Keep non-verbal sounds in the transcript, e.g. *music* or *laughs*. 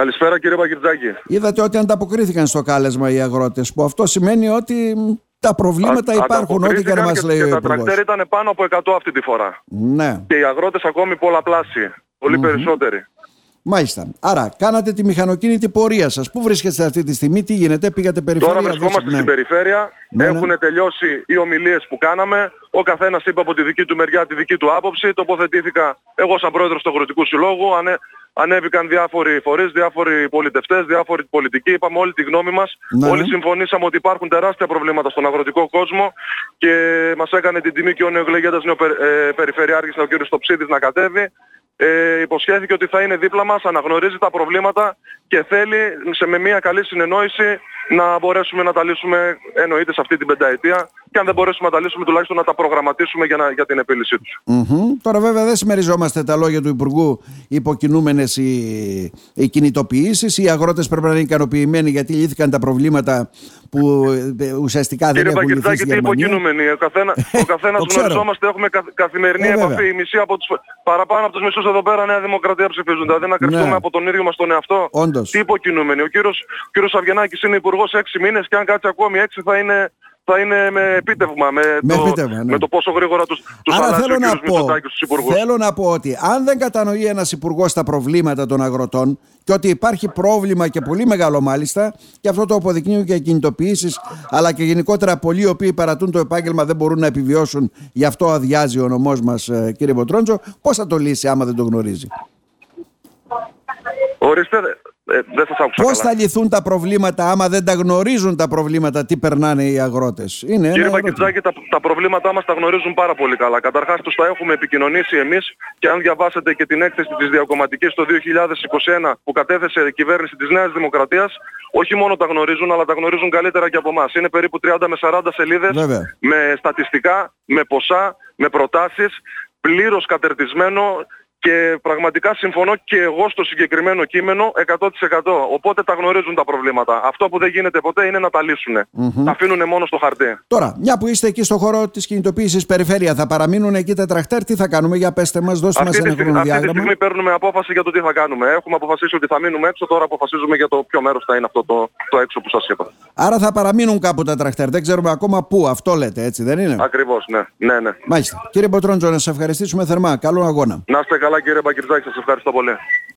Καλησπέρα κύριε Παγκυρτζάκη. Είδατε ότι ανταποκρίθηκαν στο κάλεσμα οι αγρότες, που αυτό σημαίνει ότι τα προβλήματα Α- υπάρχουν, ό,τι και να μας και- λέει και ο τα Υπουργός. τρακτέρ ήταν πάνω από 100 αυτή τη φορά. Ναι, Και οι αγρότες ακόμη πολλαπλάσιοι. Πολύ περισσότεροι. μάλιστα. Άρα, κάνατε τη μηχανοκίνητη πορεία σας. Πού βρίσκεστε αυτή τη στιγμή, τι γίνεται, πήγατε περιφέρεια. Τώρα βρισκόμαστε δώσε- στην ναι. περιφέρεια. Ναι, ναι. Έχουν τελειώσει οι ομιλίες που κάναμε. Ο καθένας είπε από τη δική του μεριά τη δική του άποψη. Τοποθετήθηκα εγώ σαν πρόεδρος του Αγροτικού Συλλόγου. Ανε... Ανέβηκαν διάφοροι φορείς, διάφοροι πολιτευτές, διάφοροι πολιτικοί. Είπαμε όλη τη γνώμη μας. Ναι. Όλοι συμφωνήσαμε ότι υπάρχουν τεράστια προβλήματα στον αγροτικό κόσμο και μας έκανε την τιμή και ο νεοεκλεγέντας νεοπεριφερειάρχης, ο κ. Στοψίδης, να κατέβει. Ε, υποσχέθηκε ότι θα είναι δίπλα μας, αναγνωρίζει τα προβλήματα και θέλει σε, με μια καλή συνεννόηση να μπορέσουμε να τα λύσουμε εννοείται σε αυτή την πενταετία και αν δεν μπορέσουμε να τα λύσουμε τουλάχιστον να τα προγραμματίσουμε για, να, για την επίλυσή τους. Μμμ. Τώρα βέβαια δεν συμμεριζόμαστε τα λόγια του Υπουργού υποκινούμενες οι, οι κινητοποιήσεις. Οι αγρότες πρέπει να είναι ικανοποιημένοι γιατί λύθηκαν τα προβλήματα που ε, ουσιαστικά δεν Κύριε έχουν λυθεί Παγκυρτάκη, στη τι Γερμανία. υποκινούμενοι. Ο, καθένα, *laughs* ο καθένας το ξέρω. γνωριζόμαστε, έχουμε καθ- καθημερινή Ε, βέβαια. επαφή. Οι μισοί από τους, παραπάνω από τους μισούς εδώ πέρα Νέα Δημοκρατία ψηφίζουν. Δηλαδή να κρυφτούμε Ναι. από τον ίδιο μας τον εαυτό. Όντως. Τι υποκινούμενοι. Ο κύριος, ο κύριος Αυγενάκης είναι υπουργός 6 μήνες και αν κάτσει ακόμη 6 θα είναι, θα είναι με επίτευγμα. Με, Με το, επίτευγμα, ναι. με το πόσο γρήγορα τους, τους Άρα αλλάζει θέλω ο να, κύριος πω, Μητσοτάκης στους υπουργούς. θέλω να πω ότι αν δεν κατανοεί ένας υπουργός τα προβλήματα των αγροτών και ότι υπάρχει πρόβλημα και πολύ μεγάλο μάλιστα και αυτό το αποδεικνύουν και οι κινητοποιήσεις αλλά και γενικότερα πολλοί οι οποίοι παρατούν το επάγγελμα δεν μπορούν να επιβιώσουν γι' αυτό αδειάζει ο νομός μας ε, κύριε Μποτρόντζο πώς θα το λύσει άμα δεν το γνωρίζει; Ορίστε, ε, δεν σας άκουσα Πώς καλά. θα λυθούν τα προβλήματα άμα δεν τα γνωρίζουν τα προβλήματα τι περνάνε οι αγρότες; Είναι ένα Κύριε ερώτημα. Παγκητζάκη, τα, τα προβλήματά μας τα γνωρίζουν πάρα πολύ καλά. Καταρχάς τους τα έχουμε επικοινωνήσει εμείς και αν διαβάσετε και την έκθεση της διακομματικής το 2021 που κατέθεσε η κυβέρνηση της Νέας Δημοκρατίας, όχι μόνο τα γνωρίζουν, αλλά τα γνωρίζουν καλύτερα και από εμάς. Είναι περίπου 30 με 40 σελίδες Βέβαια. με στατιστικά, με ποσά, με προτάσεις, πλήρως κατερτισμένο και πραγματικά συμφωνώ και εγώ στο συγκεκριμένο κείμενο 100%. Οπότε τα γνωρίζουν τα προβλήματα. Αυτό που δεν γίνεται ποτέ είναι να τα λυσουν Τα αφήνουν μόνο στο χαρτί. Τώρα, μια που είστε εκεί στο χώρο της κινητοποίησης περιφέρεια, θα παραμείνουν εκεί τα τραχτέρ, τι θα κάνουμε, για πέστε μας, δώστε μας Αυτή τη, ένα στιγμή, αυτή τη χρονοδιάγραμμα. στιγμή παίρνουμε απόφαση για το τι θα κάνουμε. Έχουμε αποφασίσει ότι θα μείνουμε έξω, τώρα αποφασίζουμε για το ποιο μέρος θα είναι αυτό το, το έξω που σας είπα. Άρα θα παραμείνουν κάπου τα τραχτέρ, δεν ξέρουμε ακόμα πού, αυτό λέτε έτσι δεν είναι; Ακριβώς, ναι. ναι, ναι. Μάλιστα. Κύριε Μποτρόντζο, να σας ευχαριστήσουμε θερμά. Καλό αγώνα. Να είστε καλά κύριε Μπακυρτζάκη, σας ευχαριστώ πολύ.